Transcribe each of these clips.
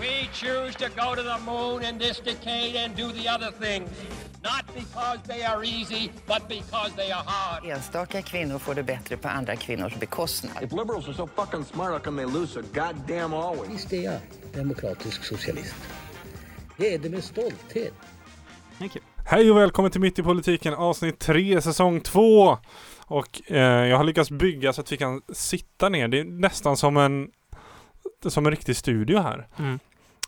We choose to go to the moon in this decade and do the other things. Not because they are easy, but because they are hard. Enstaka kvinnor får det bättre på andra kvinnors bekostnad. If liberals are so fucking smart, how come they lose so goddamn always? Visst är jag demokratisk socialist. Det är det med stolthet. Thank you. Hej och välkommen till Mitt i politiken avsnitt 3 säsong 2. Och eh, jag har lyckats bygga så att vi kan sitta ner. Det är nästan som en som en riktig studio här. Mm.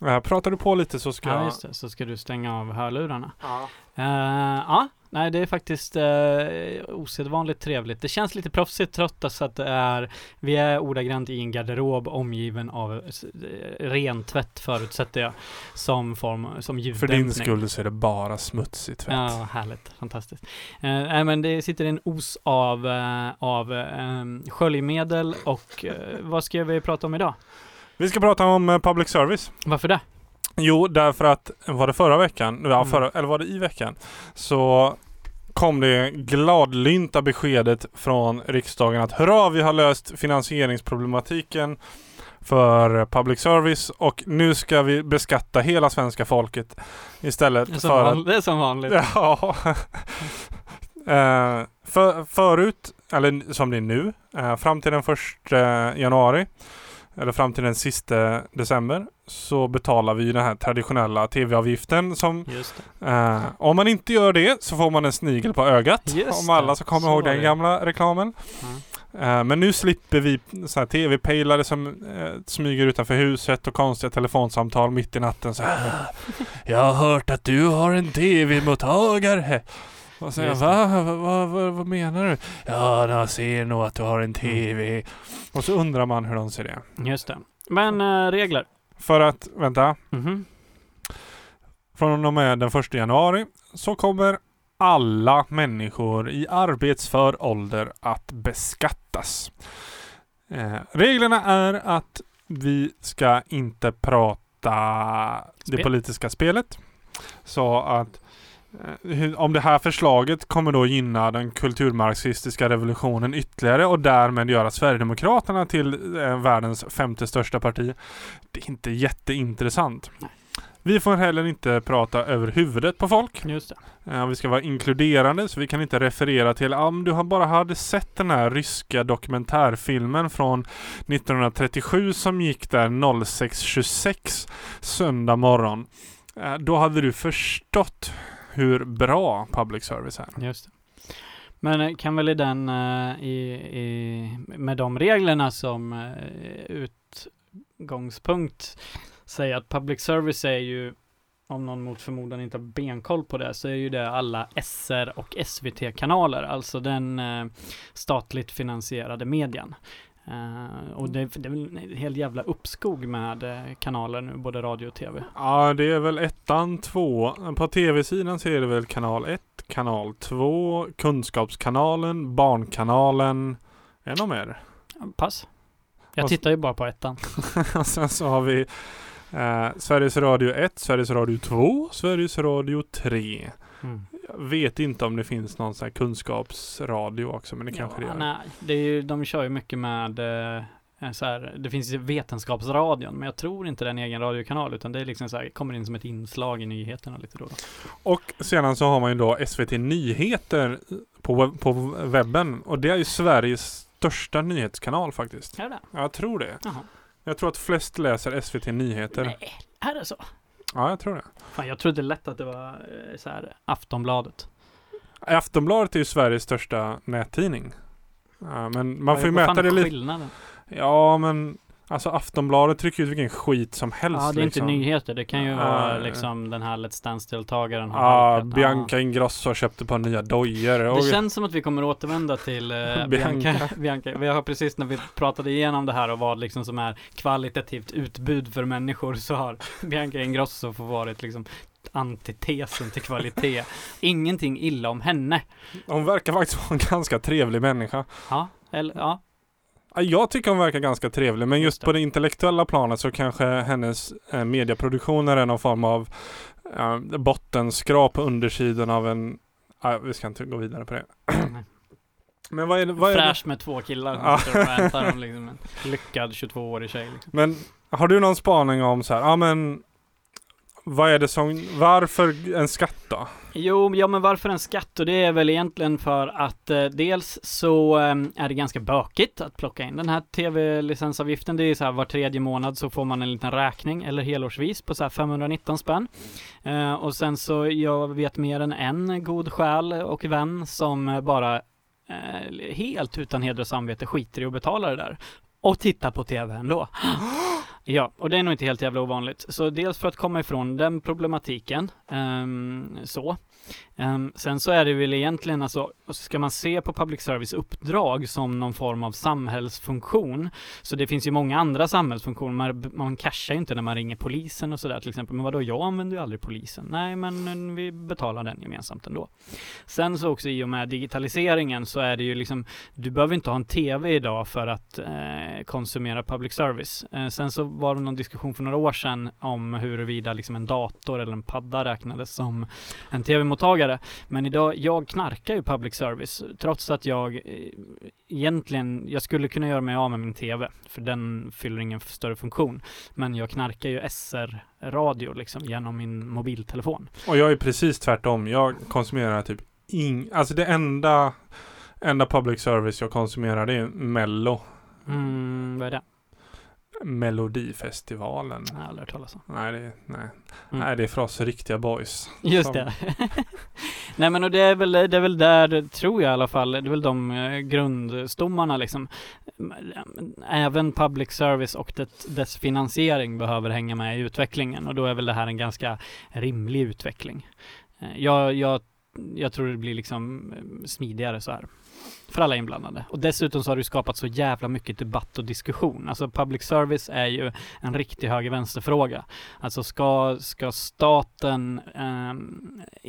Eh, pratar du på lite så ska Ja, just det. Så ska du stänga av hörlurarna. Ja. Eh, ja, nej det är faktiskt uh, osedvanligt trevligt. Det känns lite proffsigt trots att det är, vi är ordagrant i en garderob omgiven av uh, rentvätt förutsätter jag, som form, som För ljuddämpning. din skull så är det bara smutsig tvätt. Ja, härligt. Fantastiskt. Uh, nej, men det sitter en os av, uh, av um, sköljmedel och uh, vad ska vi prata om idag? Vi ska prata om eh, public service. Varför det? Jo, därför att var det förra veckan, ja, Mm. förra, eller var det i veckan, så kom det gladlynta beskedet från riksdagen att hurra, vi har löst finansieringsproblematiken för public service och nu ska vi beskatta hela svenska folket istället Det är som, för att van, det är som vanligt. Ja. Eh, för, förut, eller som det är nu, eh, fram till den första januari, eller fram till den sista december, så betalar vi den här traditionella tv-avgiften som eh, om man inte gör det så får man en snigel på ögat. Just om alla som kommer så ihåg den gamla reklamen. Eh, men nu slipper vi tv-pejlare som eh, smyger utanför huset och konstiga telefonsamtal mitt i natten. Så här, jag har hört att du har en tv-mottagare. Och så jag, va? Va, va, va? Vad menar du? Ja, jag ser nog att du har en tv. Och så undrar man hur de ser det. Just det. Men eh, regler. För att, vänta, Mhm. från och med den första januari så kommer alla människor i arbetsför ålder att beskattas. Eh, reglerna är att vi ska inte prata det Spel. politiska spelet. Så att om det här förslaget kommer då gynna den kulturmarxistiska revolutionen ytterligare och därmed göra Sverigedemokraterna till eh, världens femte största parti. Det är inte jätteintressant. Vi får heller inte prata över huvudet på folk. Just det. Eh, vi ska vara inkluderande så vi kan inte referera till om du har bara hade sett den här ryska dokumentärfilmen från 1937 som gick där 06.26 söndag morgon. Eh, då hade du förstått hur bra public service är. Just det. Men eh, kan väl i den, eh, i, i, med de reglerna som eh, utgångspunkt säga att public service är ju, om någon mot förmodan inte har benkoll på det, så är ju det alla SR och SVT-kanaler, alltså den statligt finansierade medien. Eh, och det, det är väl en hel jävla uppskog med eh, kanaler nu, både radio och tv. Ja, det är väl ettan, två. På tv-sidan så är det väl kanal 1, kanal 2, Kunskapskanalen, Barnkanalen. Är det något mer? Pass. Jag Och- tittar ju bara på ettan. Och sen så har vi eh, Sveriges Radio 1, Sveriges Radio 2, Sveriges Radio 3. Mm. Jag vet inte om det finns någon sån här kunskapsradio också, men det kanske det ja, gör. Nej, det är ju, de kör ju mycket med eh, så här, det finns Vetenskapsradion, men jag tror inte det är en egen radiokanal, utan det är liksom så här, kommer in som ett inslag i nyheterna lite då. och sedan så har man ju då SVT Nyheter på, web- på webben. Och det är ju Sveriges största nyhetskanal faktiskt. Är det Jag tror det. Jaha. Jag tror att flest läser SVT Nyheter. Nej, är det så? Ja, jag tror det. Fan, jag trodde lätt att det var eh, så här Aftonbladet. Aftonbladet är ju Sveriges största nättidning. Ja, men man får ju mäta det lite. skillnaden? Ja, men alltså Aftonbladet trycker ut vilken skit som helst. Ja, det är liksom. inte nyheter. Det kan ju Ja, vara liksom den här Let's Dance-deltagaren har Ja, halkat. Bianca Ingrosso köpte på nya dojor. Det Och känns som att vi kommer återvända till Bianca. Bianca. Bianca. Vi har precis när vi pratade igenom det här och vad liksom som är kvalitativt utbud för människor så har Bianca Ingrosso få varit liksom antitesen till kvalitet. Ingenting illa om henne. hon verkar faktiskt vara en ganska trevlig människa. Ja, eller ja. Ja, Jag tycker hon verkar ganska trevlig, men Just det. på det intellektuella planet så kanske hennes eh, mediaproduktioner är någon form av eh, bottenskrap på undersidan av en... Ah, vi ska inte gå vidare på det. Men vad är det? Vad är det? Fräsch med två killar som sitter och väntar om liksom en lyckad 22-årig tjej. Liksom. Men har du någon spaning om så här, ja men vad är det som, varför en skatt då? Jo, ja men varför en skatt? Och det är väl egentligen för att eh, dels så eh, är det ganska bökigt att plocka in den här tv-licensavgiften. Det är så här var tredje månad så får man en liten räkning eller helårsvis på så här 519 spänn. Eh, och sen så jag vet mer än en god själ och vän som eh, bara helt utan heder och samvete skiter i att betala det där. Och titta på tv ändå. Ja, och det är nog inte helt jävla ovanligt. Så dels för att komma ifrån den problematiken, um, så. Um, sen så är det väl egentligen alltså, ska man se på public service uppdrag som någon form av samhällsfunktion, så det finns ju många andra samhällsfunktioner, man, man cashar ju inte när man ringer polisen och sådär till exempel, men vadå, jag använder ju aldrig polisen. Nej, men vi betalar den gemensamt ändå. Sen så också i och med digitaliseringen så är det ju liksom, du behöver inte ha en TV idag för att eh, konsumera public service. Eh, sen så var det någon diskussion för några år sedan om huruvida liksom en dator eller en padda räknades som en TV-mottagare. Men idag, jag knarkar ju public service trots att jag eh, egentligen, jag skulle kunna göra mig av med min TV för den fyller ingen större funktion. Men jag knarkar ju SR-radio liksom genom min mobiltelefon. Och jag är precis tvärtom. Jag konsumerar typ ing, alltså det enda, enda public service jag konsumerar det är Mello. Mm, vad är det? Melodifestivalen. Jag har aldrig hört talas om. Nej, det, nej. Mm. nej, det är för oss riktiga boys. Just Som- det. Nej men och det är väl, det är väl där, tror jag i alla fall, det är väl de eh, grundstommarna liksom. Även public service och det, dess finansiering behöver hänga med i utvecklingen och då är väl det här en ganska rimlig utveckling. Eh, Jag, jag, jag tror det blir liksom eh, smidigare så här. För alla inblandade. Och dessutom så har det ju skapat så jävla mycket debatt och diskussion. Alltså public service är ju en riktig höger-vänster-fråga. Alltså ska, ska staten eh,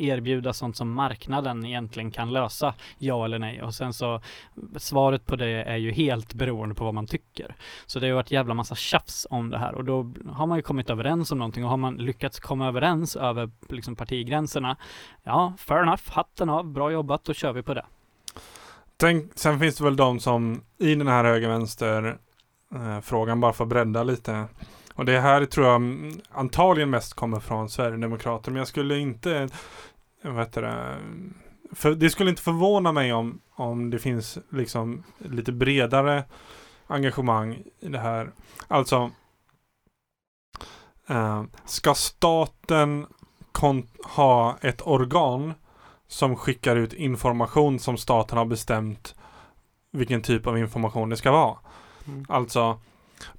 erbjuda sånt som marknaden egentligen kan lösa? Ja eller nej? Och sen så svaret på det är ju helt beroende på vad man tycker. Så det har ju varit jävla massa tjafs om det här och då har man ju kommit överens om någonting och har man lyckats komma överens över liksom partigränserna. Ja, fair enough, hatten av, bra jobbat, då kör vi på det. Tänk, sen finns det väl de som i den här höger-vänster eh, frågan bara får bredda lite. Och det här tror jag mm, antagligen mest kommer från Sverigedemokrater. Men jag skulle inte, vad heter det, för det skulle inte förvåna mig om, om det finns liksom lite bredare engagemang i det här. Alltså, eh, ska staten ha ett organ som skickar ut information som staten har bestämt vilken typ av information det ska vara. Mm. Alltså,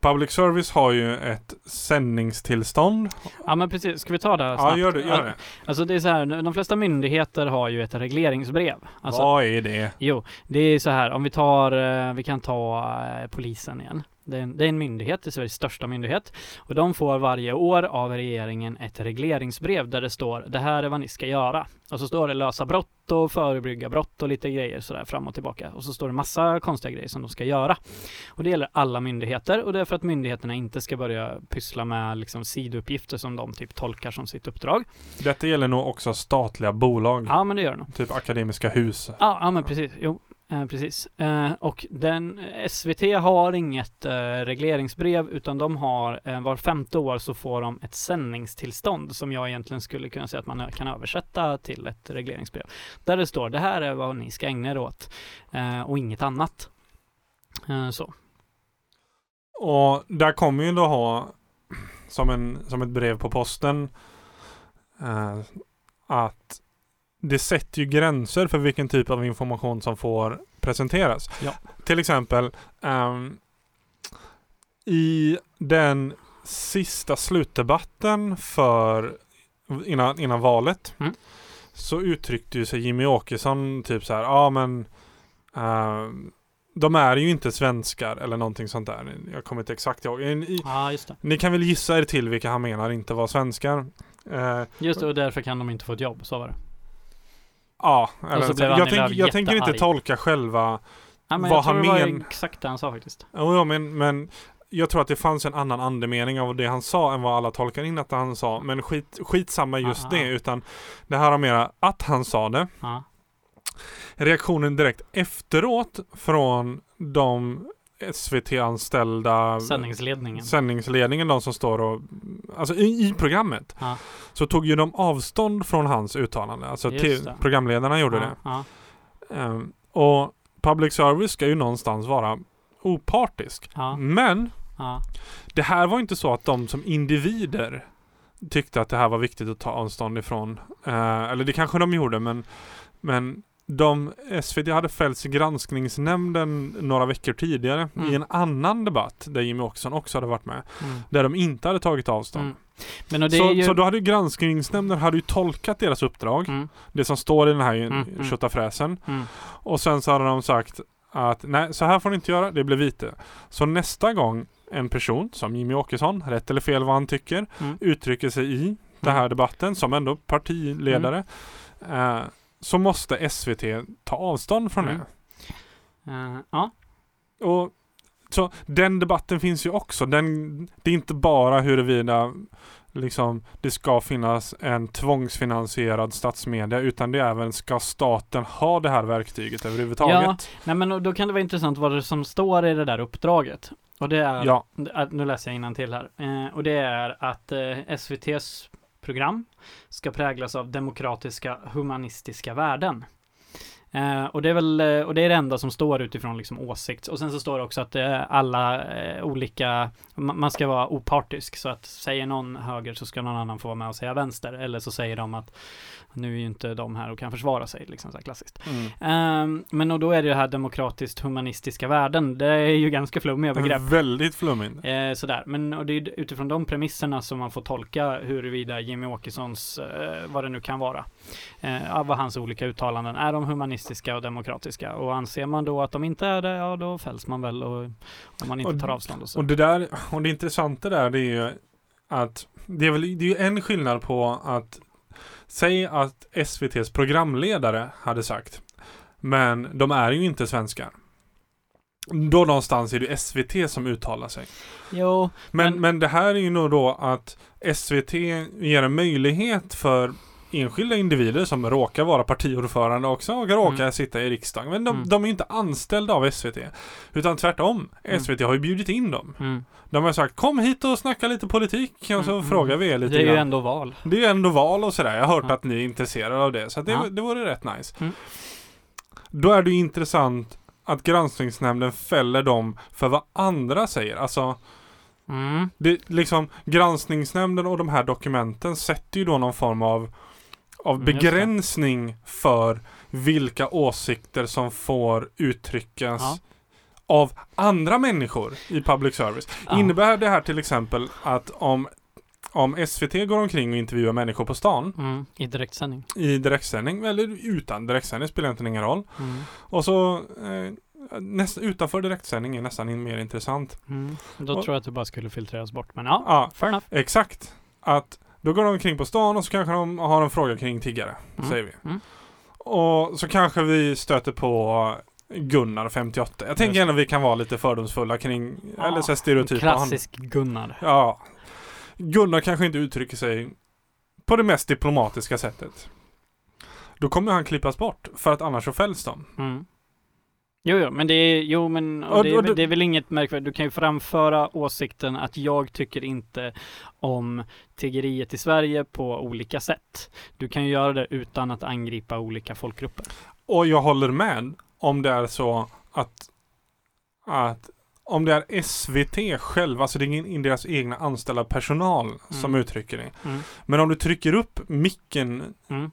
public service har ju ett sändningstillstånd. Ja men precis, ska vi ta det Ja, snabbt? gör det. Gör det. Alltså det är så här, de flesta myndigheter har ju ett regleringsbrev. Alltså, Vad är det? Jo, det är så här, om vi tar, eh, vi kan ta eh, polisen igen. Det är, en, det är en myndighet, det är Sveriges största myndighet. Och de får varje år av regeringen ett regleringsbrev där det står det här är vad ni ska göra. Och så står det lösa brott och förebygga brott och lite grejer sådär fram och tillbaka. Och så står det massa konstiga grejer som de ska göra. Och det gäller alla myndigheter och det är för att myndigheterna inte ska börja pyssla med liksom sidouppgifter som de typ tolkar som sitt uppdrag. Detta gäller nog också statliga bolag. Ja, men det gör det nog. Typ Akademiska hus. Ja, ja men precis. Jo, eh, precis. Eh, och den, SVT har inget eh, regleringsbrev utan de har eh, var femte år så får de ett sändningstillstånd som jag egentligen skulle kunna säga att man kan översätta till ett regleringsbrev. Där det står det här är vad ni ska ägna er åt eh, och inget annat. Eh, så. Och där kommer ju då ha som, en, som ett brev på posten eh, att det sätter ju gränser för vilken typ av information som får presenteras. Ja. Till exempel ehm, i den sista slutdebatten för innan, innan valet Mm. så uttryckte ju sig Jimmy Åkesson typ så här, ja men ehm, de är ju inte svenskar eller någonting sånt där. Jag kommer inte exakt ihåg. I- Ja, just det. Ni kan väl gissa er till vilka han menar inte var svenskar. Eh, Just det, och därför kan de inte få ett jobb. Så var det. Ja, eller, jag, Annie tänk, jag tänker inte tolka själva. Ja, men Vad jag tror han det var exakt det han sa faktiskt. Jo, ja, men, men jag tror att det fanns en annan andemening av det han sa än vad alla tolkar in att han sa. Men skit, skitsamma just Aha. det, utan det här har mera att han sa det. Ja. reaktionen direkt efteråt från de SVT-anställda Sändningsledningen. sändningsledningen, de som står och Alltså i, i programmet Ja. Så tog ju de avstånd från hans uttalande. Alltså programledarna gjorde ja, det. Ehm, och public service ska ju någonstans vara opartisk. Men det här var inte så att de som individer tyckte att det här var viktigt att ta avstånd ifrån. Eh, eller det kanske de gjorde men, men de, SVT hade fällts i granskningsnämnden några veckor tidigare Mm. i en annan debatt där Jimmy Åkesson också hade varit med. Mm. Där de inte hade tagit avstånd. Mm. Men Så, ju... så då hade granskningsnämnden hade ju tolkat deras uppdrag. Mm. Det som står i den här Mm, mm. tjottafräsen. Mm. Och sen så hade de sagt att nej, så här får ni inte göra, det blir vite. Så nästa gång en person som Jimmy Åkesson, rätt eller fel vad han tycker, uttrycker sig i den här debatten som ändå partiledare. Eh, så måste SVT ta avstånd från Mm. Eh, ja. det. Och så den debatten finns ju också. Den, det är inte bara huruvida liksom, det ska finnas en tvångsfinansierad statsmedia utan det är även ska staten ha det här verktyget överhuvudtaget? Nej men då kan det vara intressant vad det som står i det där uppdraget. Och det är, Ja. att- nu läser jag till här. Eh, och det är att eh, SVTs program ska präglas av demokratiska humanistiska värden. Eh, och det är väl, eh, och det är det enda som står utifrån liksom åsikt. Och sen så står det också att eh, alla eh, olika, ma- man ska vara opartisk. Så att säger någon höger så ska någon annan få vara med och säga vänster. Eller så säger de att nu är ju inte de här och kan försvara sig, liksom så här klassiskt. Mm. Ehm, men och då är det det här demokratiskt humanistiska värden. Det är ju ganska flummiga begrepp. Väldigt flummigt. Eh, sådär, men och det är ju utifrån de premisserna som man får tolka huruvida Jimmy Åkessons, vad det nu kan vara, av vad hans olika uttalanden, är de humanistiska och demokratiska? Och anser man då att de inte är det, ja då fälls man väl och om man inte Och- tar avstånd och så. Och det där, och det intressanta där det är ju att det är väl det är en skillnad på att Säg att SVTs programledare hade sagt Men de är ju inte svenskar. Då någonstans är det SVT som uttalar sig. Jo, Men, Men- men det här är ju nog då att SVT ger en möjlighet för enskilda individer som råkar vara partiordförande också och råkar Mm. sitta i riksdagen. Men de, Mm. de är inte anställda av SVT. Utan tvärtom. Mm. SVT har ju bjudit in dem. mm. De har sagt kom hit och snacka lite politik och så Mm, frågar vi er lite det är ju grann. ändå val. Det är ju ändå val och sådär. Jag har hört att ni är intresserade av det. Så det, Ja. det vore rätt nice. Då är det ju intressant att granskningsnämnden fäller dem för vad andra säger. Alltså Mm. det, liksom, granskningsnämnden och de här dokumenten sätter ju då någon form av, av Mm, begränsning för vilka åsikter som får uttryckas Ja. av andra människor i public service. Ja. Innebär det här till exempel att om, om SVT går omkring och intervjuar människor på stan Mm. I direktsändning. i direktsändning eller utan direktsändning spelar inte ingen roll. Mm. Och så eh, näst, utanför direktsändning är nästan mer intressant. Mm. Då Och- tror jag att det bara skulle filtreras bort. Men ja, Ja, fair enough. Exakt. Att då går de omkring på stan och så kanske de har en fråga kring tiggare. Mm. Säger vi. Mm. Och så kanske vi stöter på Gunnar 58. Jag tänker ändå vi kan vara lite fördomsfulla kring, Ja, eller så stereotypa. Han- Klassisk Gunnar. Ja. Gunnar kanske inte uttrycker sig på det mest diplomatiska sättet. Då kommer han klippas bort för att annars så fälls de. Mm. Jo, jo, men det är, jo, men och Och- det, är, och väl- det- är väl inget märkvärdigt. Du kan ju framföra åsikten att jag tycker inte om tiggeriet i Sverige på olika sätt. Du kan ju göra det utan att angripa olika folkgrupper. Och jag håller med om det är så att, att om det är SVT själva, alltså det är ingen deras egna anställda personal som Mm. uttrycker det. Mm. Men om du trycker upp micken Mm.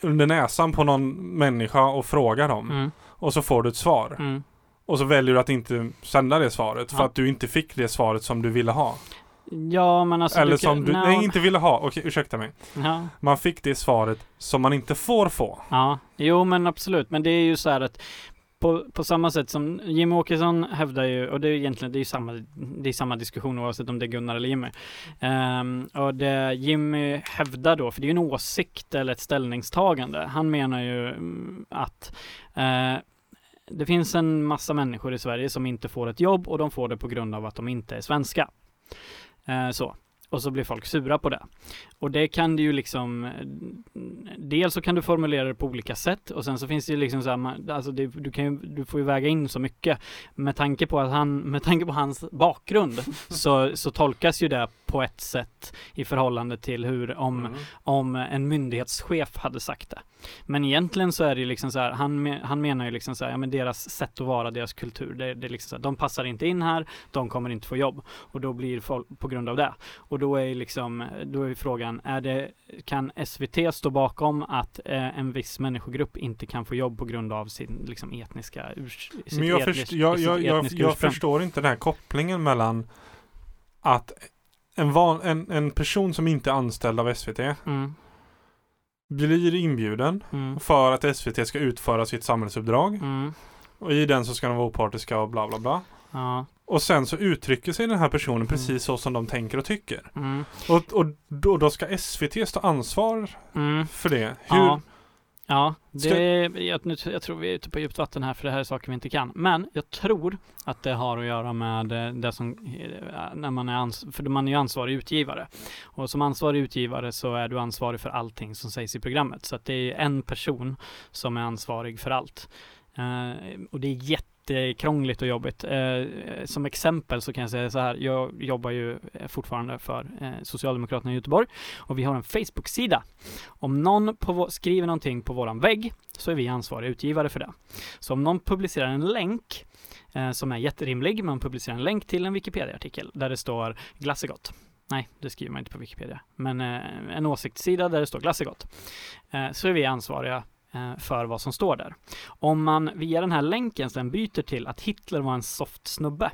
under näsan på någon människa och frågar dem Mm. Och så får du ett svar. Mm. Och så väljer du att inte sända det svaret för Ja. att du inte fick det svaret som du ville ha. Ja, men alltså... Eller du kan- som du, Nå, nej inte ville ha, okej ursäkta mig. Ja, Man fick det svaret som man inte får få. ja, jo men absolut. Men det är ju så här att på, på samma sätt som Jimmy Åkesson hävdar ju, och det är ju egentligen det är samma, det är samma diskussion oavsett om det är Gunnar eller Jimmy. Um, och det Jimmy hävdar då, för det är ju en åsikt eller ett ställningstagande. Han menar ju mm, att uh, det finns en massa människor i Sverige som inte får ett jobb och de får det på grund av att de inte är svenska. Uh, så och så blir folk sura på det. Och det kan du ju liksom Dels så kan du formulera det på olika sätt och sen så finns det ju liksom så här, alltså det, du kan ju, du får ju väga in så mycket med tanke på att han, med tanke på hans bakgrund så, så tolkas ju det på ett sätt i förhållande till hur om, Mm. om en myndighetschef hade sagt det. Men egentligen så är det ju liksom så här, han, han menar ju liksom så här, ja men deras sätt att vara, deras kultur, det, det är liksom så här, de passar inte in här, de kommer inte få jobb och då blir folk på grund av det. Och då är ju liksom, då är frågan, är det, kan SVT stå bakom att eh, en viss människogrupp inte kan få jobb på grund av sin liksom etniska urs, Men jag, etnis- först, jag, jag, jag, jag förstår inte den här kopplingen mellan att en, van, en, en person som inte är anställd av SVT Mm, blir inbjuden mm, för att SVT ska utföra sitt samhällsuppdrag. mm, Och i den så ska de vara opartiska och bla bla bla. ja, Och sen så uttrycker sig den här personen Mm. precis så som de tänker och tycker. mm, Och, och då, då ska SVT stå ansvar mm. för det. Hur, Ja, ja det, jag, nu, jag tror vi är ute på djupt vatten här för det här är saker vi inte kan. Men jag tror att det har att göra med eh, det som, eh, när man är ans- för man är ju ansvarig utgivare. Och som ansvarig utgivare så är du ansvarig för allting som sägs i programmet. Så att det är en person som är ansvarig för allt. Eh, och det är jättekrångligt och jobbigt. Eh, som exempel så kan jag säga så här, jag jobbar ju eh, fortfarande för eh, Socialdemokraterna i Göteborg och vi har en Facebook-sida om någon på vår, skriver någonting på våran vägg så är vi ansvariga utgivare för det. Så om någon publicerar en länk eh, som är jätterimlig, man publicerar en länk till en Wikipedia-artikel där det står glass är gott. Nej, det skriver man inte på Wikipedia. Men eh, en åsiktssida där det står glass är gott. Eh, så är vi ansvariga för vad som står där. Om man via den här länken sen byter till att Hitler var en soft snubbe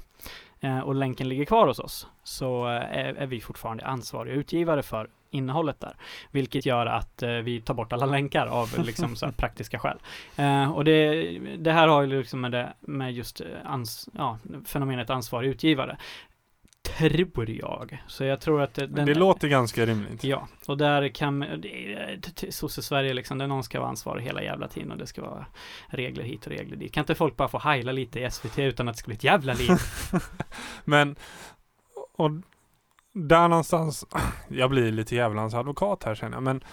eh, och länken ligger kvar hos oss så eh, är, vi fortfarande ansvariga utgivare för innehållet där. Vilket gör att eh, vi tar bort alla länkar av liksom, så praktiska skäl. Eh, och det, det här har ju liksom med, det, med just eh, ans, ja, fenomenet ansvarig utgivare. Tror jag. Så jag tror att det, den, det låter ganska rimligt. Ja, och där kan sosse-Sverige liksom, där någon ska vara ansvarig hela jävla tiden och det ska vara regler hit och regler dit. Kan inte folk bara få heila lite i SVT utan att det ska bli ett jävla liv? Men och där någonstans, jag blir lite djävulans advokat här känner jag, men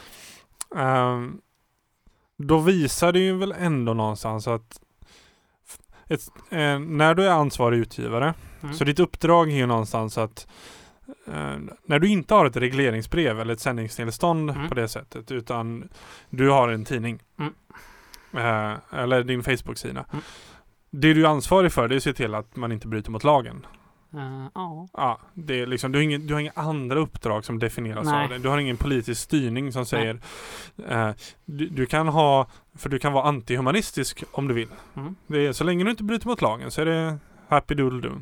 ehm, då visar det ju väl ändå någonstans att ett, eh, när du är ansvarig utgivare, Mm. så ditt uppdrag är ju någonstans att eh, när du inte har ett regleringsbrev eller ett sändningstillstånd Mm. på det sättet, utan du har en tidning Mm. eh, eller din Facebook-sida. Mm. Det du är ansvarig för det är att se till att man inte bryter mot lagen. Eh, Ja, Ja, det är liksom, du, har ingen, du har inga andra uppdrag som definieras Nej. av det. Du har ingen politisk styrning som säger eh, du, du kan ha, för du kan vara antihumanistisk om du vill. Mm. Det är, så länge du inte bryter mot lagen så är det happy doodle do.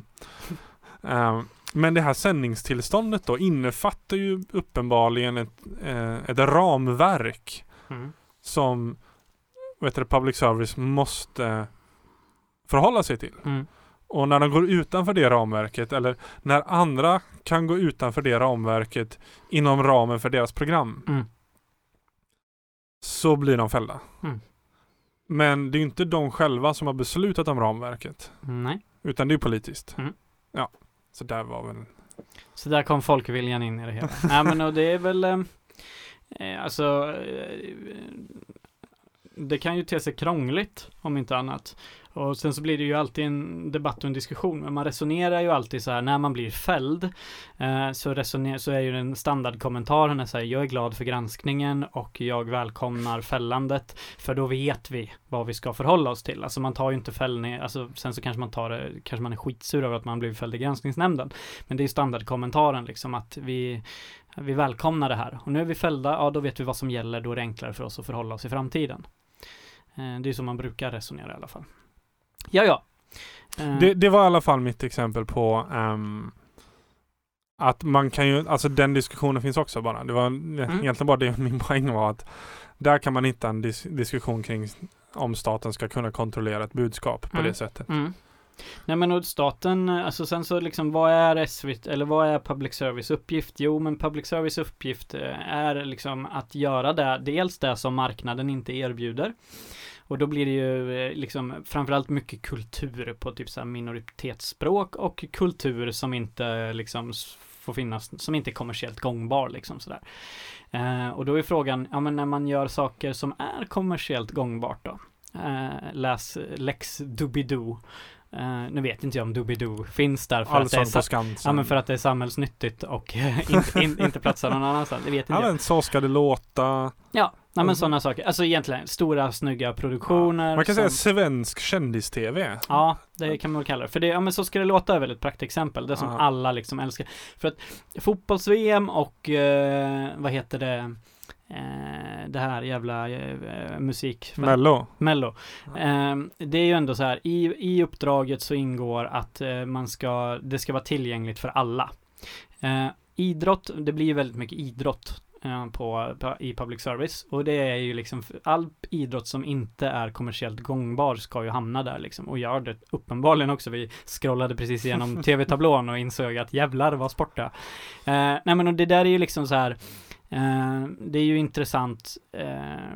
Eh, men det här sändningstillståndet då innefattar ju uppenbarligen ett, eh, ett ramverk mm. som vet du, public service måste förhålla sig till. Mm. Och när de går utanför det ramverket eller när andra kan gå utanför det ramverket inom ramen för deras program Mm. så blir de fällda. Mm. Men det är inte de själva som har beslutat om ramverket Nej, utan det är politiskt. Mm. Ja, så där var väl så där kom folkviljan in i det hela. Nej men och det är väl eh, eh, alltså eh, det kan ju te sig krångligt om inte annat. Och sen så blir det ju alltid en debatt och en diskussion. Men man resonerar ju alltid så här när man blir fälld. Eh, så, resoner- så är ju den standardkommentaren är så här, jag är glad för granskningen och jag välkomnar fällandet. För då vet vi vad vi ska förhålla oss till. Alltså man tar ju inte fällning, alltså sen så kanske man tar det, kanske man är skitsur över att man blivit fälld i granskningsnämnden. Men det är ju standardkommentaren liksom att vi vi välkomnar det här. Och nu är vi fällda, ja då vet vi vad som gäller, då är det enklare för oss att förhålla oss i framtiden. Eh, Det är så man brukar resonera i alla fall. Ja, ja. Eh, det, det var i alla fall mitt exempel på ehm, att man kan ju, alltså den diskussionen finns också bara. Det var egentligen bara det min poäng var att där kan man hitta en dis diskussion kring om staten ska kunna kontrollera ett budskap på Mm. det sättet. Mm. Nej men och staten, alltså sen så liksom vad är SVT eller vad är public service uppgift? Jo men public service uppgift eh, är liksom att göra det, dels det som marknaden inte erbjuder. Och då blir det ju eh, liksom framförallt mycket kultur på typ så här minoritetsspråk och kultur som inte liksom får finnas, som inte är kommersiellt gångbar liksom sådär. Eh, och då är frågan, ja men när man gör saker som är kommersiellt gångbart då? Eh, läs Lex Doobidoo. Eh, nu vet inte jag om Doobidoo finns där för att, det är Skansen. ja, men för att det är samhällsnyttigt och inte, in, inte platsar någon annanstans. Det vet inte Ja jag. men så ska det låta. Ja, nej, men sådana saker. Alltså egentligen stora snygga produktioner. Man kan som, säga svensk kändis-tv. Ja, det kan man väl kalla det. För det, ja men så ska det låta är väl ett praktexempel. Det som Ja. alla liksom älskar. För att fotbolls-VM och eh, vad heter det? Eh, det här jävla eh, musik... Mello. Mello. Eh, det är ju ändå så här, i, i uppdraget så ingår att eh, man ska, det ska vara tillgängligt för alla. Eh, idrott, det blir ju väldigt mycket idrott eh, på, på, i public service och det är ju liksom all idrott som inte är kommersiellt gångbar ska ju hamna där liksom och gör det uppenbarligen också. Vi scrollade precis igenom tv-tablån och insåg att jävlar vad sport det eh, Nej men och det där är ju liksom så här eh, det är ju intressant eh,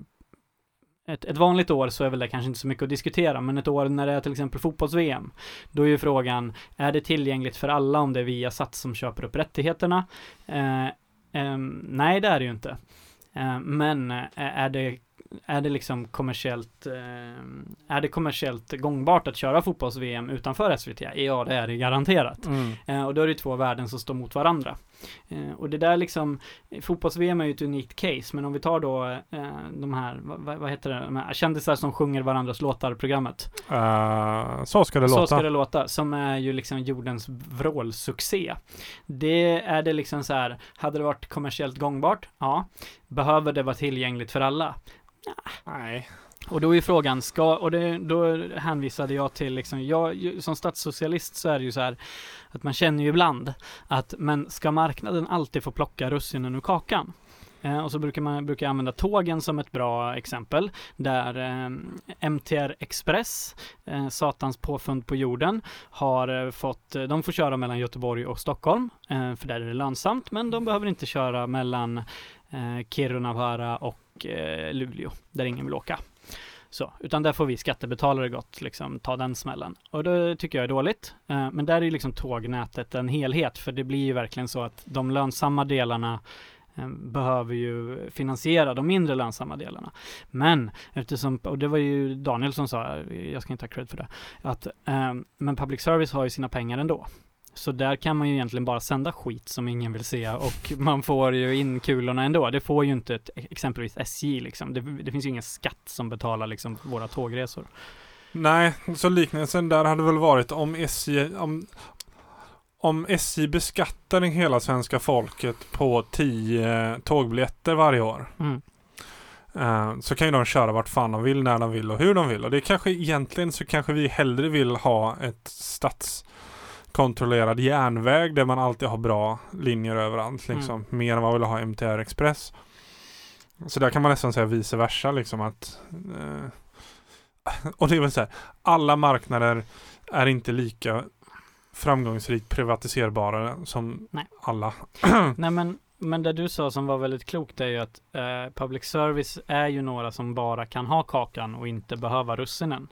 ett, ett vanligt år så är väl det kanske inte så mycket att diskutera, men ett år när det är till exempel fotbolls-VM, då är ju frågan, är det tillgängligt för alla om det är Viasat som köper upp rättigheterna? Eh, ehm, nej, det är det ju inte. Eh, men eh, är det är det liksom kommersiellt eh, är det kommersiellt gångbart att köra fotbolls-VM utanför SVT? Ja, det är det garanterat. Mm. Eh, och då är det två värden som står mot varandra. Eh, och det där liksom, fotbolls-VM är ju ett unikt case, men om vi tar då de här, vad, vad- heter det, de här kändisar som sjunger varandras låtar, programmet. Eh, så ska det Så låta. ska det låta, som är ju liksom jordens vrålsuccé. Det är det liksom så här, hade det varit kommersiellt gångbart? Ja. Behöver det vara tillgängligt för alla? Nej. Och då är frågan, ska, och det, då hänvisade jag till liksom, jag, som statssocialist så är det ju så här att man känner ju ibland att, men ska marknaden alltid få plocka russinen ur kakan? Eh, och så brukar man brukar jag använda tågen som ett bra exempel där eh, MTR Express, eh, satans påfund på jorden, har eh, fått, eh, de får köra mellan Göteborg och Stockholm, eh, för där är det lönsamt, men de behöver inte köra mellan eh, Kiruna, och eh, Luleå, där ingen vill åka. Så, utan där får vi skattebetalare gott liksom ta den smällen. Och det tycker jag är dåligt. Eh, men där är liksom tågnätet en helhet, för det blir ju verkligen så att de lönsamma delarna eh, behöver ju finansiera de mindre lönsamma delarna. Men eftersom, och det var ju Daniel som sa, jag ska inte ha cred för det, att eh, men public service har ju sina pengar ändå. Så där kan man ju egentligen bara sända skit som ingen vill se och man får ju in kulorna ändå. Det får ju inte ett, exempelvis SJ liksom. Det, det finns ju ingen skatt som betalar liksom våra tågresor. Nej, så liknelsen där hade väl varit om SJ, om, om SJ beskattar hela svenska folket på 10 tågbiljetter varje år. Mm. eh, så kan ju de köra vart fan de vill, när de vill och hur de vill. Och det är kanske egentligen så kanske vi hellre vill ha ett statskontrollerad järnväg där man alltid har bra linjer överallt. Liksom. Mer än vad vi vill ha MTR Express. Så där kan man nästan säga vice versa liksom att eh, och det är väl så här, alla marknader är inte lika framgångsrikt privatiserbara som Nej. alla. Nej men, men det du sa som var väldigt klokt är ju att eh, public service är ju några som bara kan ha kakan och inte behöva russinen.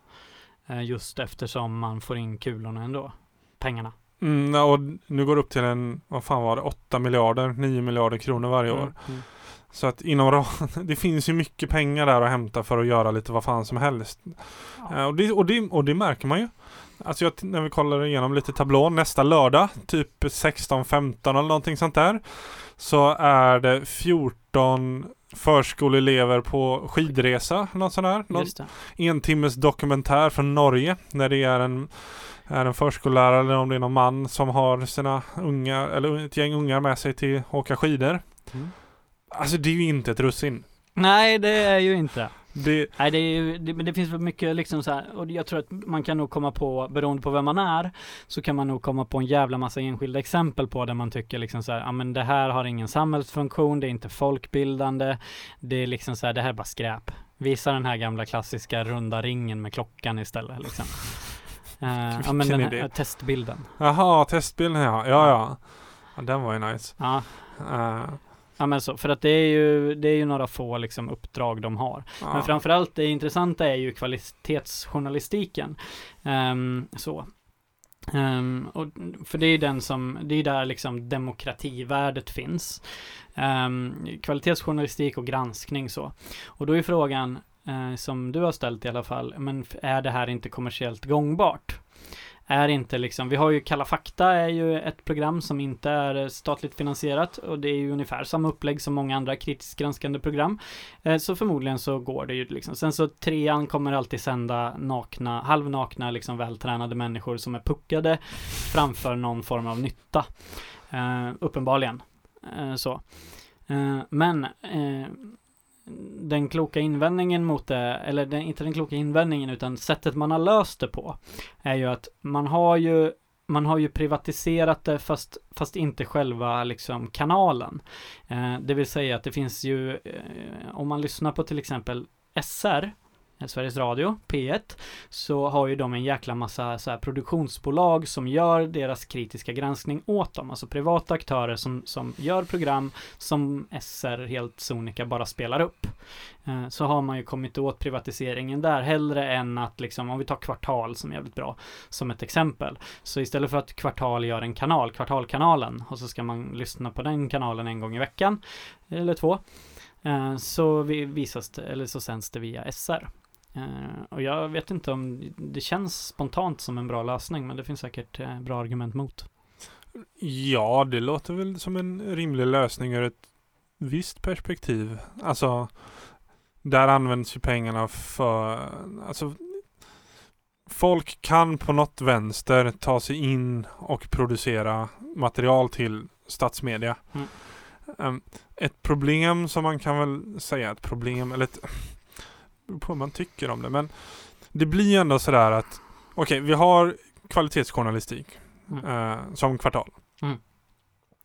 Eh, just eftersom man får in kulorna ändå. Pengarna. Mm, och nu går det upp till en, vad fan var det, 8 miljarder, 9 miljarder kronor varje år. Mm, mm. Så att inom ra- det finns ju mycket pengar där att hämta för att göra lite vad fan som helst. Eh, och, det, och, det, och det märker man ju. Alltså jag, när vi kollar igenom lite tablån nästa lördag, typ 16-15 eller någonting sånt där. Så är det 14 förskoleelever på skidresa, något sånt där. Någon en timmes dokumentär från Norge när det är en är en förskollärare eller om det är någon man som har sina unga eller ett gäng ungar med sig till åka skidor. Mm. Alltså det är ju inte ett russin. Nej, det är ju inte. Det, Nej, det är ju, det, men det finns väl mycket liksom så här, och jag tror att man kan nog komma på, beroende på vem man är, så kan man nog komma på en jävla massa enskilda exempel på där man tycker liksom så här, ja men det här har ingen samhällsfunktion, det är inte folkbildande, det är liksom så här, det här är bara skräp. Visa den här gamla klassiska runda ringen med klockan istället liksom. Eh, ja men den idé. här testbilden. jaha, testbilden ja. Ja, ja. ja den var ju nice. Ja, Eh, ja men så, för att det är ju, det är ju några få liksom uppdrag de har. ja. Men framförallt det intressanta är ju kvalitetsjournalistiken. Ehm, så. Ehm, och, för det är den som, det är där liksom demokrativärdet finns. Um, kvalitetsjournalistik och granskning så. Och då är frågan, eh, som du har ställt i alla fall, men är det här inte kommersiellt gångbart? Är inte liksom, vi har ju Kalla fakta är ju ett program som inte är eh, statligt finansierat och det är ju ungefär samma upplägg som många andra kritiskt granskande program. Eh, så förmodligen så går det ju liksom. Sen så trean kommer alltid sända nakna, halvnakna, liksom vältränade människor som är puckade framför någon form av nytta. Eh, uppenbarligen. Eh, så. Eh, men eh, den kloka invändningen mot det, eller den, inte den kloka invändningen utan sättet man har löst det på är ju att man har ju man har ju privatiserat det fast, fast inte själva liksom kanalen. Eh, det vill säga att det finns ju, eh, om man lyssnar på till exempel SR, eh, Eh, Sveriges Radio, P1, så har ju de en jäkla massa så här produktionsbolag som gör deras kritiska granskning åt dem. Alltså privata aktörer som, som gör program som SR helt sonika bara spelar upp. Eh, så har man ju kommit åt privatiseringen där hellre än att liksom, om vi tar Kvartal som är jävligt bra som ett exempel. Så istället för att Kvartal gör en kanal, Kvartalkanalen, och så ska man lyssna på den kanalen en gång i veckan, eller två, eh, så visas det, eller så sänds det via SR. Eh, Och jag vet inte om det känns spontant som en bra lösning, men det finns säkert eh, bra argument mot. Ja, det låter väl som en rimlig lösning ur ett visst perspektiv. Alltså, där används ju pengarna för, alltså, folk kan på något vänster ta sig in och producera material till statsmedia. Mm. Ehm, ett problem som man kan väl säga ett problem, eller ett, beror på vad man tycker om det, men det blir ändå sådär att okej, vi har kvalitetsjournalistik Mm. eh, som kvartal. Mm.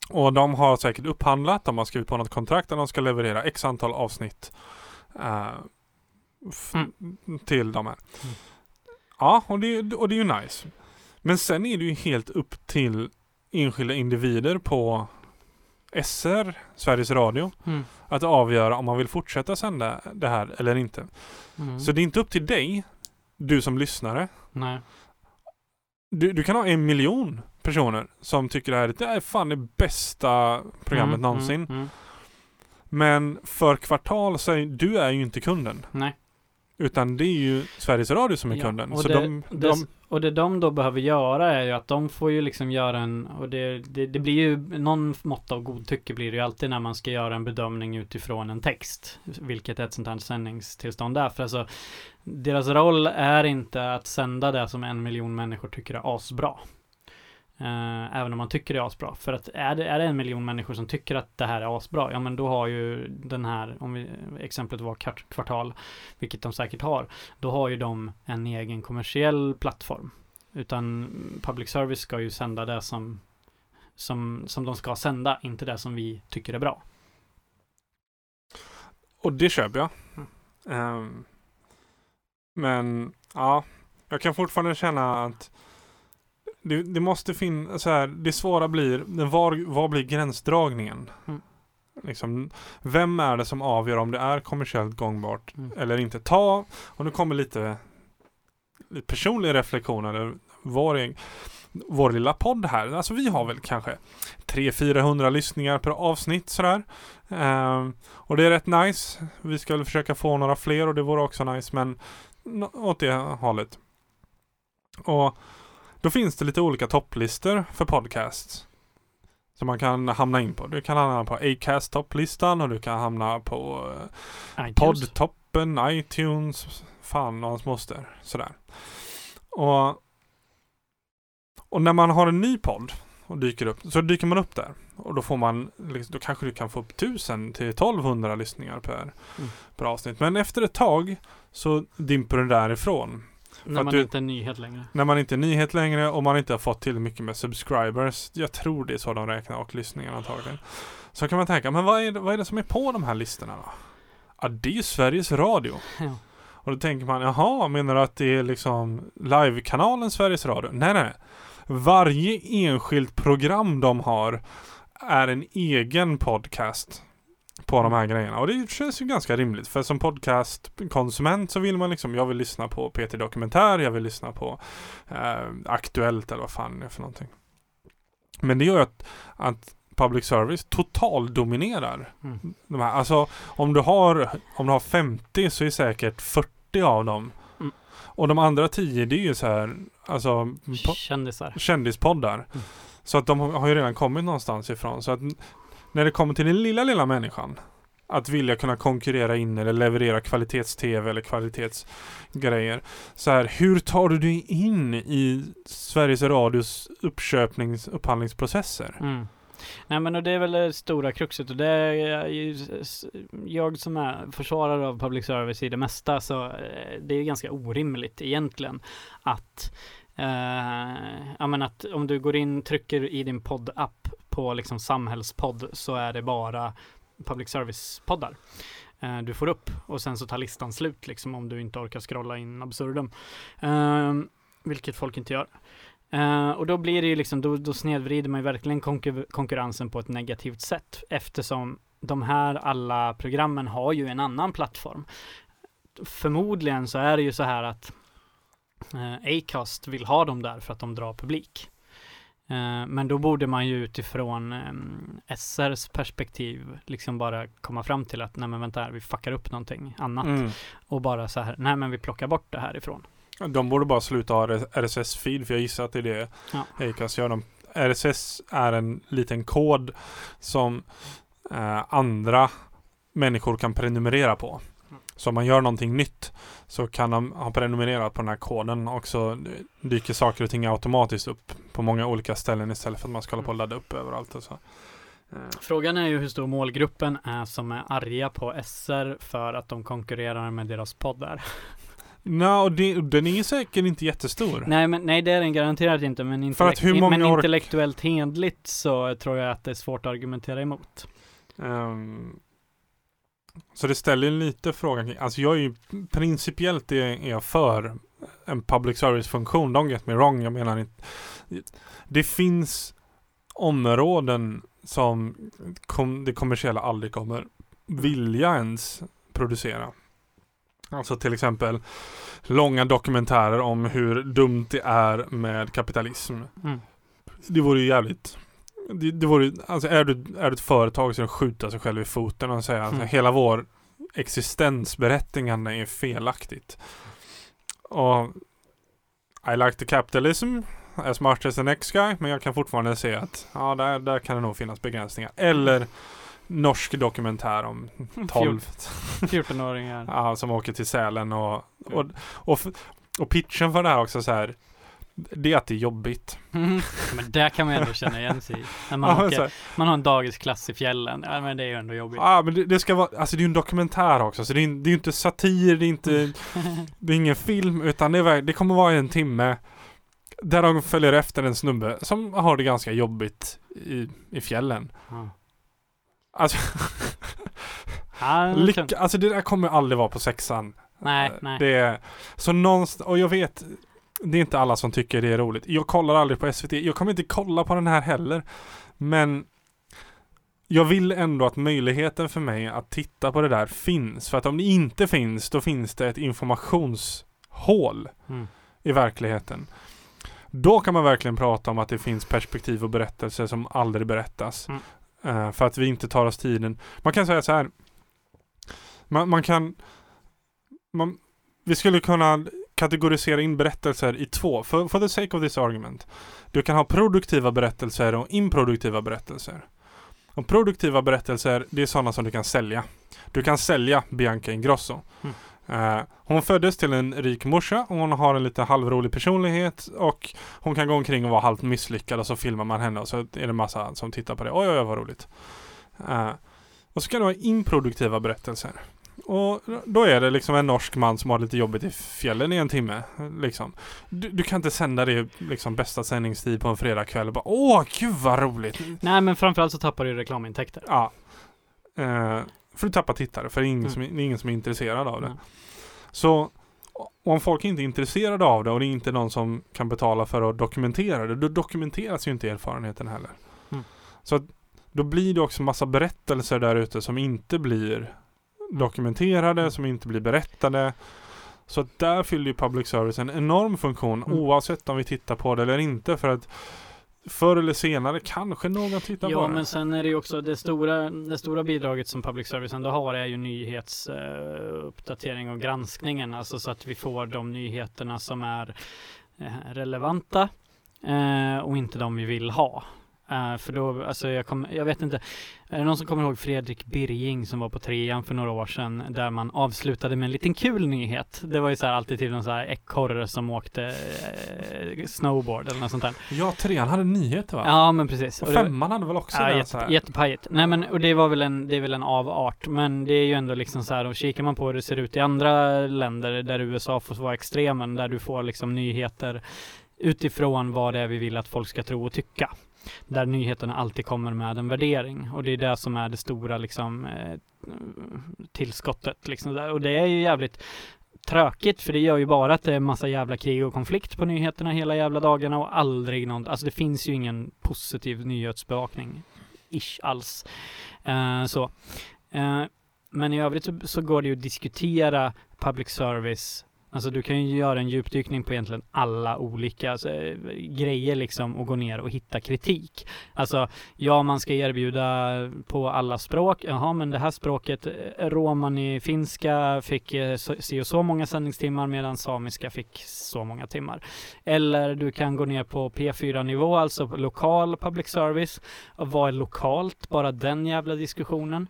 Och de har säkert upphandlat, de har skrivit på något kontrakt och de ska leverera x antal avsnitt eh, f- till de här. Mm. Ja, och det, och det är ju nice. Men sen är det ju helt upp till enskilda individer på SR, Sveriges Radio, Mm. att avgöra om man vill fortsätta sända det här eller inte. Mm. Så det är inte upp till dig, du som lyssnare. Nej. Du, du kan ha en miljon personer som tycker det här är- det är fan det bästa programmet Mm, någonsin. Mm. Mm. Men för kvartal så är du är ju inte kunden. Nej. Utan det är ju Sveriges Radio som är Ja, kunden. Så det, de, de, och det de då behöver göra är ju att de får ju liksom göra en, och det, det, det blir ju någon mått av godtycke blir det ju alltid när man ska göra en bedömning utifrån en text. Vilket ett sånt här sändningstillstånd är. För alltså, deras roll är inte att sända det som en miljon människor tycker är asbra. Eh, även om man tycker det är asbra. För att är det, är det en miljon människor som tycker att det här är asbra, ja men då har ju den här, om vi, exemplet var kvartal, vilket de säkert har, då har ju de en egen kommersiell plattform. Utan public service ska ju sända det som, som, som de ska sända, inte det som vi tycker är bra. och det köper jag. Mm. Um, men ja, jag kan fortfarande känna att det, det måste finnas, så här, det svåra blir, var, var blir gränsdragningen? Mm. Liksom, vem är det som avgör om det är kommersiellt gångbart Mm. eller inte? Ta, och nu kommer lite, lite personlig reflektion eller vår, vår lilla podd här. Alltså vi har väl kanske 300-400 lyssningar per avsnitt sådär. Ehm, och det är rätt nice. Vi ska väl försöka få några fler och det vore också nice men åt det hållet. Och då finns det lite olika topplistor för podcasts. Som man kan hamna in på. Du kan hamna på Acast topplistan och du kan hamna på eh, iTunes. Poddtoppen, iTunes, fan och hans moster. Sådär. Och, och när man har en ny podd och dyker upp, så dyker man upp där. Och då får man, liksom- då kanske du kan få upp 1000 till 1200 lyssningar per, Mm. per avsnitt. Men efter ett tag så dimper det därifrån. När man du- inte är nyhet längre. När man inte är nyhet längre och man inte har fått till mycket med subscribers. Jag tror det är så de räknar och lyssningar antagligen. Så kan man tänka, men vad är, det, vad är det som är på de här listorna då? Ja, det är ju Sveriges Radio. Ja. Och då tänker man, jaha, menar du att det är liksom livekanalen Sveriges Radio? Nej, nej. Varje enskilt program de har är en egen podcast på de här grejerna. Och det känns ju ganska rimligt. För som podcastkonsument så vill man liksom, jag vill lyssna på PT Dokumentär, jag vill lyssna på eh, Aktuellt eller vad fan det är för någonting. Men det gör ju att, att public service totaldominerar. Mm. De här, alltså om du, har, om du har 50 så är säkert 40 av dem. Mm. Och de andra 10 det är ju så här, alltså Kändisar. kändispoddar. Mm. Så att de har ju redan kommit någonstans ifrån. Så att när det kommer till den lilla, lilla människan. Att vilja kunna konkurrera in eller leverera kvalitets-tv eller kvalitetsgrejer. Så här, hur tar du dig in i Sveriges Radios uppköpnings upphandlingsprocesser? Mm. Nej men och det är väl det stora kruxet och det är ju jag som är försvarare av public service i det mesta så eh, det är ju ganska orimligt egentligen att Uh, ja men att om du går in, trycker i din poddapp på liksom samhällspodd så är det bara public service-poddar uh, du får upp och sen så tar listan slut liksom om du inte orkar scrolla in absurdum. Uh, vilket folk inte gör. Uh, och då blir det ju liksom, då, då snedvrider man ju verkligen konkur- konkurrensen på ett negativt sätt eftersom de här alla programmen har ju en annan plattform. Förmodligen så är det ju så här att Acast vill ha dem där för att de drar publik. Eh, men då borde man ju utifrån eh, SRs perspektiv liksom bara komma fram till att nej men vänta här, vi fuckar upp någonting annat Mm. och bara så här, nej men vi plockar bort det här ifrån. De borde bara sluta ha RSS-feed för jag gissar att det är det Ja. Acast gör. De, RSS är en liten kod som eh, andra människor kan prenumerera på. Så om man gör någonting nytt så kan de ha prenumererat på den här koden och så dyker saker och ting automatiskt upp på många olika ställen istället för att man ska hålla på och ladda upp överallt och så. Eh, Frågan är ju hur stor målgruppen är som är arga på SR för att de konkurrerar med deras poddar. Nå, och det, den är ju säkert inte jättestor. Nej, men nej, det är den garanterat inte, men, För att intellekt- hur många men intellektuellt hedligt så tror jag att det är svårt att argumentera emot. Ehm, så det ställer lite frågan kring, alltså jag är ju principiellt är, jag för en public service-funktion, don't get me wrong, jag menar inte. Det finns områden som kom, det kommersiella aldrig kommer vilja ens producera. Alltså till exempel långa dokumentärer om hur dumt det är med kapitalism. Mm. Det vore ju jävligt det, det vore, alltså är du, är du ett företag så är det att skjuta sig själv i foten och säga att Mm. hela vår existensberättigande är felaktigt. Och I like the capitalism as much as the next guy men jag kan fortfarande se att ja, där, där kan det nog finnas begränsningar. Eller norsk dokumentär om 12 14-åringar. ja, som åker till Sälen och, och, och, och pitchen för det här också så här det är att det är jobbigt. Mm. Men där kan man ändå känna igen sig. När man, Ja, åker, man har en dagisklass i fjällen. Ja, men det är ju ändå jobbigt. Ja men det, det ska vara, alltså det är ju en dokumentär också så det är, det är ju inte satir, det är inte, det är ingen film utan det, är, det kommer vara en timme där de följer efter en snubbe som har det ganska jobbigt i, i fjällen. Ja. Alltså, Ja, lycka, alltså det där kommer aldrig vara på sexan. Nej, Eh, nej. Det så någonstans, och jag vet, det är inte alla som tycker det är roligt. Jag kollar aldrig på SVT, jag kommer inte kolla på den här heller. Men jag vill ändå att möjligheten för mig att titta på det där finns. För att om det inte finns, då finns det ett informationshål Mm. i verkligheten. Då kan man verkligen prata om att det finns perspektiv och berättelser som aldrig berättas. Mm. Eh, för att vi inte tar oss tiden. Man kan säga så här. Man, man kan... Man, vi skulle kunna kategorisera in berättelser i två. For, for the sake of this argument. Du kan ha produktiva berättelser och improduktiva berättelser. Och produktiva berättelser, det är sådana som du kan sälja. Du kan sälja Bianca Ingrosso. Mm. Eh, hon föddes till en rik morsa och hon har en lite halvrolig personlighet och hon kan gå omkring och vara halvt misslyckad och så filmar man henne och så är det massa som tittar på det. Oj, oj, oj vad roligt. Eh, och så kan du ha improduktiva berättelser. Och då är det liksom en norsk man som har lite jobbigt i fjällen i en timme. Liksom. Du, du kan inte sända det liksom bästa sändningstid på en fredagkväll och bara Åh, gud vad roligt! Nej, men framförallt så tappar du reklamintäkter. Ja. Eh, för du tappar tittare, för det är ingen, Mm. som, är ingen som är intresserad av det. Nej. Så om folk inte är intresserade av det och det är inte någon som kan betala för att dokumentera det, då dokumenteras ju inte erfarenheten heller. Mm. Så att då blir det också massa berättelser där ute som inte blir dokumenterade, som inte blir berättade. Så att där fyller ju public service en enorm funktion Mm. oavsett om vi tittar på det eller inte. För att förr eller senare kanske någon tittar på Ja, det. men sen är det ju också det stora, det stora bidraget som public service ändå har är ju nyhetsuppdatering uppdatering och granskningen. Alltså så att vi får de nyheterna som är eh, relevanta eh, och inte de vi vill ha. Eh, för då, alltså jag, kom, jag vet inte, är det någon som kommer ihåg Fredrik Birging som var på trean för några år sedan där man avslutade med en liten kul nyhet. Det var ju så här alltid till någon så här ekorre som åkte eh, snowboard eller något sånt där. Ja, trean hade nyheter va? Ja men precis. Och Och det- femman hade väl också Ja, den jätte, så här. jättepajigt. Nej men och det var väl en, det är väl en avart. Men det är ju ändå liksom så här, och kikar man på hur det ser ut i andra länder där USA får vara extremen, där du får liksom nyheter utifrån vad det är vi vill att folk ska tro och tycka. Där nyheterna alltid kommer med en värdering och det är det som är det stora liksom eh, tillskottet liksom där. Och det är ju jävligt tråkigt för det gör ju bara att det är massa jävla krig och konflikt på nyheterna hela jävla dagarna och aldrig någon, alltså det finns ju ingen positiv nyhetsbevakning ish alls. Eh, så. Eh, men i övrigt så, så går det ju att diskutera public service Alltså du kan ju göra en djupdykning på egentligen alla olika alltså, grejer liksom och gå ner och hitta kritik. Alltså, ja man ska erbjuda på alla språk. Jaha, men det här språket, eh, romani finska fick eh, så, si och så många sändningstimmar medan samiska fick så många timmar. Eller du kan gå ner på P4 nivå, alltså på lokal public service. Vad är lokalt? Bara den jävla diskussionen.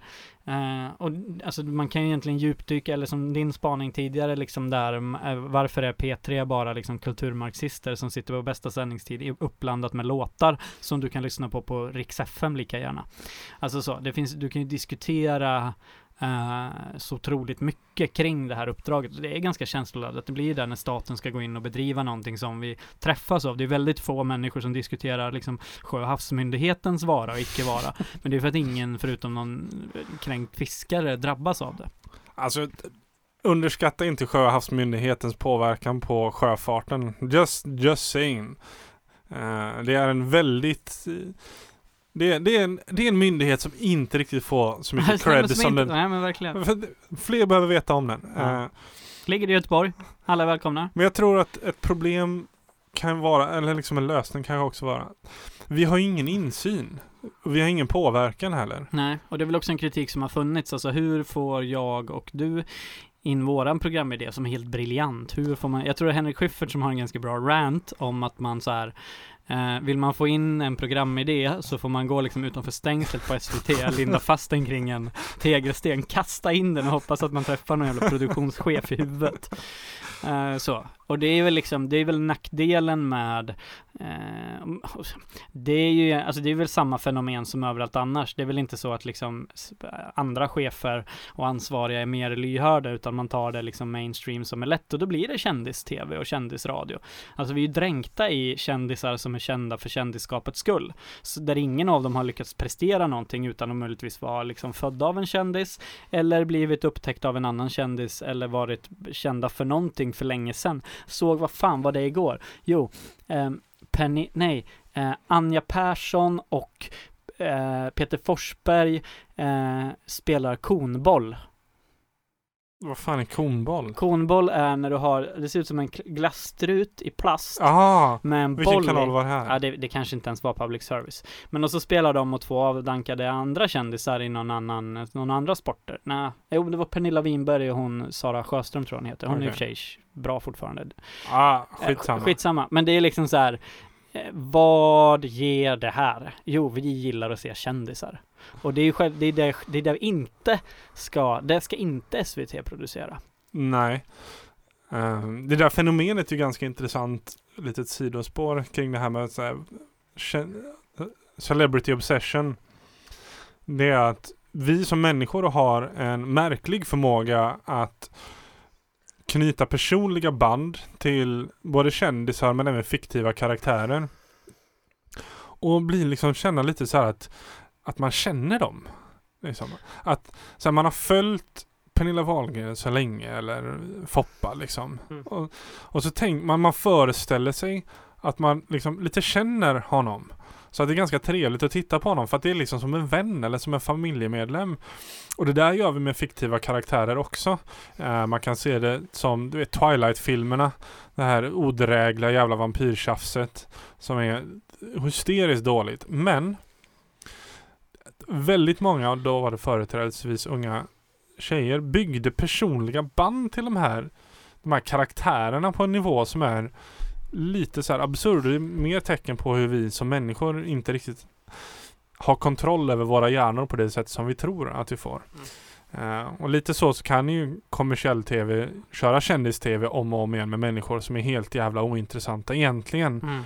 Uh, och alltså man kan ju egentligen djupdyka, eller som din spaning tidigare liksom där, eh, varför är P3 bara liksom kulturmarxister som sitter på bästa sändningstid i- uppblandat med låtar som du kan lyssna på på Rix FM lika gärna. Alltså så, det finns, du kan ju diskutera eh, så otroligt mycket kring det här uppdraget. Det är ganska känsloladdat. Det blir det när staten ska gå in och bedriva någonting som vi träffas av. Det är väldigt få människor som diskuterar liksom Sjö och havsmyndighetens vara och icke vara. Men det är för att ingen förutom någon kränkt fiskare drabbas av det. Alltså, underskatta inte Sjö och havsmyndighetens påverkan på sjöfarten. Just, just saying. Eh, det är en väldigt... det, det, är en, det är en myndighet som inte riktigt får så mycket Nej, cred men som inte- den... Nej men verkligen. För Fler behöver veta om den. Ja. Eh, Ligger i Göteborg. Alla är välkomna. Men jag tror att ett problem kan vara, eller liksom en lösning kan också vara, vi har ingen insyn. Vi har ingen påverkan heller. Nej, och det är väl också en kritik som har funnits. Alltså hur får jag och du in våran programidé som är helt briljant? Hur får man, jag tror det är Henrik Schyffert som har en ganska bra rant om att man så här eh, vill man få in en programidé så får man gå liksom utanför stängslet på SVT, linda fast den kring en tegelsten, kasta in den och hoppas att man träffar någon jävla produktionschef i huvudet. Eh, så, och det är väl liksom, det är väl nackdelen med eh, det är ju, alltså det är väl samma fenomen som överallt annars. Det är väl inte så att liksom andra chefer och ansvariga är mer lyhörda utan man tar det liksom mainstream som är lätt och då blir det kändis-tv och kändisradio. Alltså vi är ju dränkta i kändisar som är kända för kändisskapets skull. Så där ingen av dem har lyckats prestera någonting utan att möjligtvis vara liksom födda av en kändis eller blivit upptäckt av en annan kändis eller varit kända för någonting för länge sedan. Såg vad fan var det igår? Jo, eh, Penny, nej, eh, Anja Persson och eh, Peter Forsberg eh, spelar konboll. Vad fan är konboll? Konboll är när du har, det ser ut som en glasstrut i plast Aha! med en Vilken boll kanal var det här? Ja, det, det kanske inte ens var public service. Men och så spelar de mot två avdankade andra kändisar i någon annan, någon andra sporter. Nej, jo, det var Pernilla Winberg och hon Sara Sjöström tror hon heter. Hon är i och för sig bra fortfarande. ah, Eh, skitsamma. Skitsamma. Men det är liksom så här. eh, Vad ger det här? Jo, vi gillar att se kändisar. Och det är ju själv, det är det, det är det vi inte ska, det ska inte SVT producera. Nej. Ehm, det där fenomenet är ju ganska intressant. Litet sidospår kring det här med så här, celebrity obsession. Det är att vi som människor har en märklig förmåga att knyta personliga band till både kändisar men även fiktiva karaktärer. Och bli liksom känna lite så här att, att man känner dem. Liksom. Att så här, man har följt Pernilla Wahlgren så länge eller Foppa liksom. Mm. Och, och så tänker man, man föreställer sig att man liksom lite känner honom. Så att det är ganska trevligt att titta på honom för att det är liksom som en vän eller som en familjemedlem. Och det där gör vi med fiktiva karaktärer också. Eh, man kan se det som, du vet Twilight-filmerna. Det här odrägliga jävla vampyrtjafset som är hysteriskt dåligt. Men väldigt många, och då var det företrädesvis unga tjejer, byggde personliga band till de här, de här karaktärerna på en nivå som är lite så här absurd. Det är mer tecken på hur vi som människor inte riktigt har kontroll över våra hjärnor på det sätt som vi tror att vi får. Uh, och lite så, så kan ju kommersiell tv köra kändis-tv om och om igen med människor som är helt jävla ointressanta egentligen. Mm.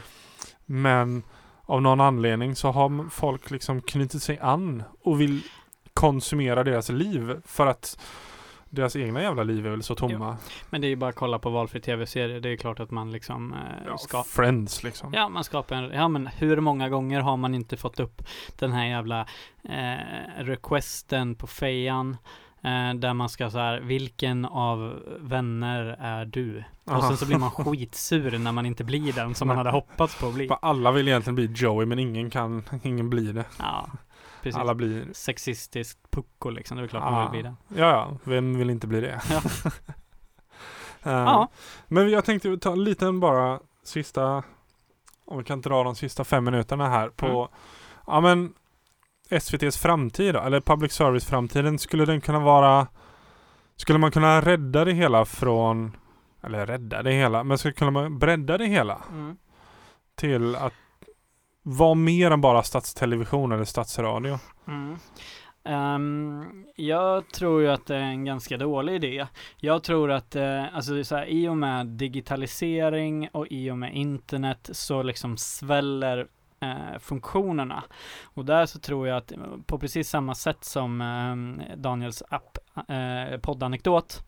Men av någon anledning så har folk liksom knutit sig an och vill konsumera deras liv för att deras egna jävla liv är väl så tomma. Men det är ju bara att kolla på valfri tv-serie. Det är klart att man liksom eh, Ja, ska Friends liksom. Ja, man skapar en, ja men hur många gånger har man inte fått upp den här jävla eh, requesten på fejan där man ska så här, vilken av vänner är du? Och Aha. sen så blir man skitsur när man inte blir den som man hade hoppats på att bli. Alla vill egentligen bli Joey men ingen kan, ingen blir det. Ja, precis. Alla blir Sexistisk pucko liksom, det är klart Ja. man vill bli det. Ja, ja, vem vill inte bli det? Ja. Eh, Ja. Men jag tänkte ta en liten bara sista, om vi kan dra de sista fem minuterna här på, Mm. ja men SVTs framtid då, eller public service framtiden, skulle den kunna vara, skulle man kunna rädda det hela från, eller rädda det hela, men skulle kunna man bredda det hela Mm. till att vara mer än bara statstelevision eller statsradio? Mm. Ehm, jag tror ju att det är en ganska dålig idé. Jag tror att eh, alltså så här, i och med digitalisering och i och med internet så liksom sväller eh, funktionerna. Och där så tror jag att eh, på precis samma sätt som eh, Daniels app eh, poddanekdot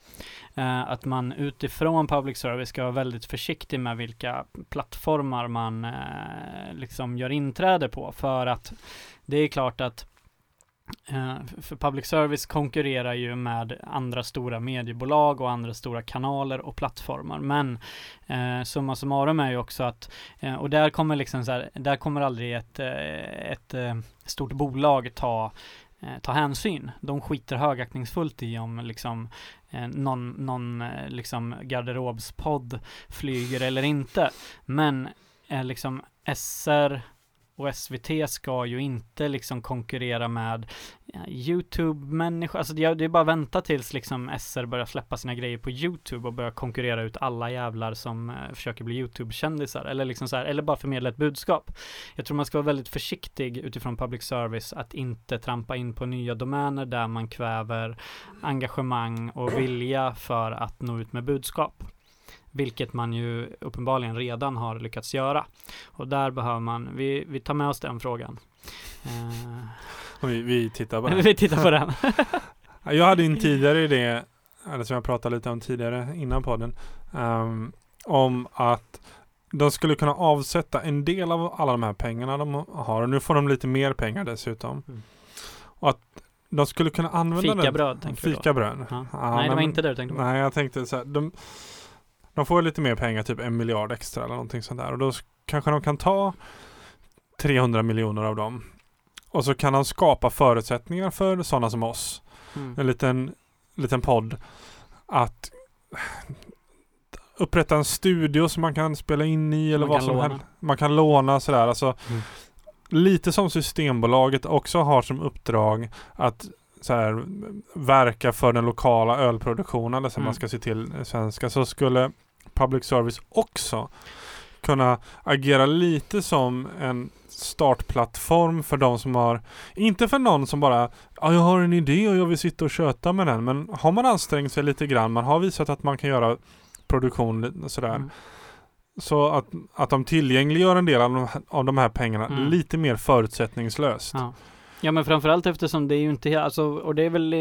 eh, att man utifrån public service ska vara väldigt försiktig med vilka plattformar man eh, liksom gör inträde på för att det är klart att Eh, för public service konkurrerar ju med andra stora mediebolag och andra stora kanaler och plattformar. Men eh, summa summarum är ju också att, eh, och där kommer liksom så här, där kommer aldrig ett, eh, ett, ett stort bolag ta ta hänsyn. De skiter högaktningsfullt i om liksom eh, någon, någon liksom garderobspodd flyger eller inte. Men eh, liksom SR och SVT ska ju inte liksom konkurrera med YouTube-människor. Alltså det är, det är bara att vänta tills liksom SR börjar släppa sina grejer på YouTube och börjar konkurrera ut alla jävlar som eh, försöker bli YouTube-kändisar. Eller liksom så här, eller bara förmedla ett budskap. Jag tror man ska vara väldigt försiktig utifrån public service att inte trampa in på nya domäner där man kväver engagemang och vilja för att nå ut med budskap. Vilket man ju uppenbarligen redan har lyckats göra. Och där behöver man, vi, vi tar med oss den frågan. Eh, Vi, vi tittar på det. vi tittar på den. Jag hade en tidigare idé, eller som jag pratade lite om tidigare innan podden, ehm, om att de skulle kunna avsätta en del av alla de här pengarna de har. Och nu får de lite mer pengar dessutom. Mm. Och att de skulle kunna använda den- Fikabröd tänker du då? Fikabröd. Ja. Ja, Nej, det var men- inte det du tänkte på. Nej, jag tänkte så här, de, de får lite mer pengar, typ en miljard extra eller någonting sånt där. Och då kanske de kan ta 300 miljoner av dem. Och så kan de skapa förutsättningar för sådana som oss Mm. en liten, liten podd att upprätta en studio som man kan spela in i eller Man vad som låna. helst. Man kan låna sådär. Alltså, Mm. Lite som Systembolaget också har som uppdrag att så här, verka för den lokala ölproduktionen eller som Mm. man ska se till eh, svenska så skulle public service också kunna agera lite som en startplattform för de som har, inte för någon som bara ja, jag har en idé och jag vill sitta och köta med den. Men har man ansträngt sig lite grann, man har visat att man kan göra produktion sådär. Mm. Så att, att de tillgängliggör en del av de, här- av de här pengarna Mm. lite mer förutsättningslöst. Ja. ja, men framförallt eftersom det är ju inte, alltså, och det är väl, eh,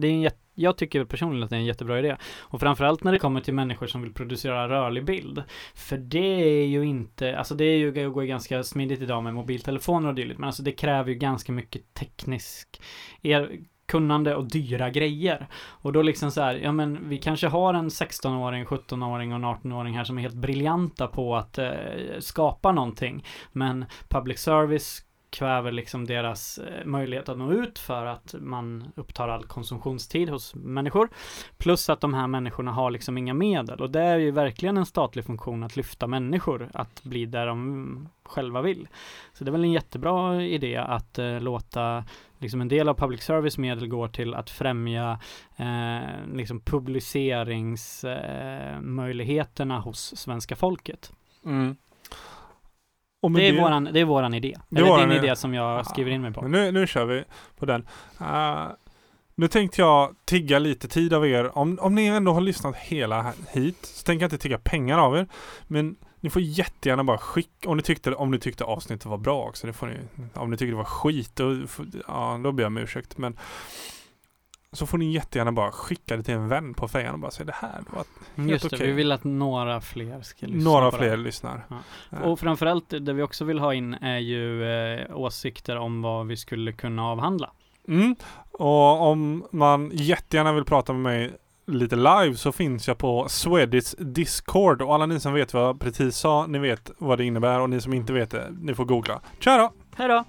det är en jätte, jag tycker personligen att det är en jättebra idé. Och framförallt när det kommer till människor som vill producera rörlig bild. För det är ju inte, alltså det är ju, det går ju ganska smidigt idag med mobiltelefoner och dylikt. Men alltså det kräver ju ganska mycket teknisk er, kunnande och dyra grejer. Och då liksom så här, ja men vi kanske har en 16-åring, 17-åring och en 18-åring här som är helt briljanta på att eh, skapa någonting. Men public service kväver liksom deras eh, möjlighet att nå ut för att man upptar all konsumtionstid hos människor. Plus att de här människorna har liksom inga medel och det är ju verkligen en statlig funktion att lyfta människor att bli där de själva vill. Så det är väl en jättebra idé att eh, låta liksom en del av public service medel går till att främja eh, liksom publiceringsmöjligheterna eh, hos svenska folket. Mm. Och Det är, våran, det är våran idé. Det är Eller din idé. idé som jag skriver in mig på. Men nu, nu kör vi på den. Eh, nu tänkte jag tigga lite tid av er. Om, om ni ändå har lyssnat hela hit så tänker jag inte tigga pengar av er. Men ni får jättegärna bara skicka, om ni tyckte, om ni tyckte avsnittet var bra också. Det får ni, om ni tyckte det var skit, då, ja, då ber jag om ursäkt. Men så får ni jättegärna bara skicka det till en vän på fejan och bara säga det här. Var helt Just det, okej. vi vill att några fler ska lyssna Några fler det. lyssnar. Ja. Ja. Och framförallt det vi också vill ha in är ju eh, åsikter om vad vi skulle kunna avhandla. Mm. Och om man jättegärna vill prata med mig lite live så finns jag på Swedits Discord och alla ni som vet vad jag precis sa, ni vet vad det innebär och ni som inte vet det, ni får googla. Tja då! Hej då!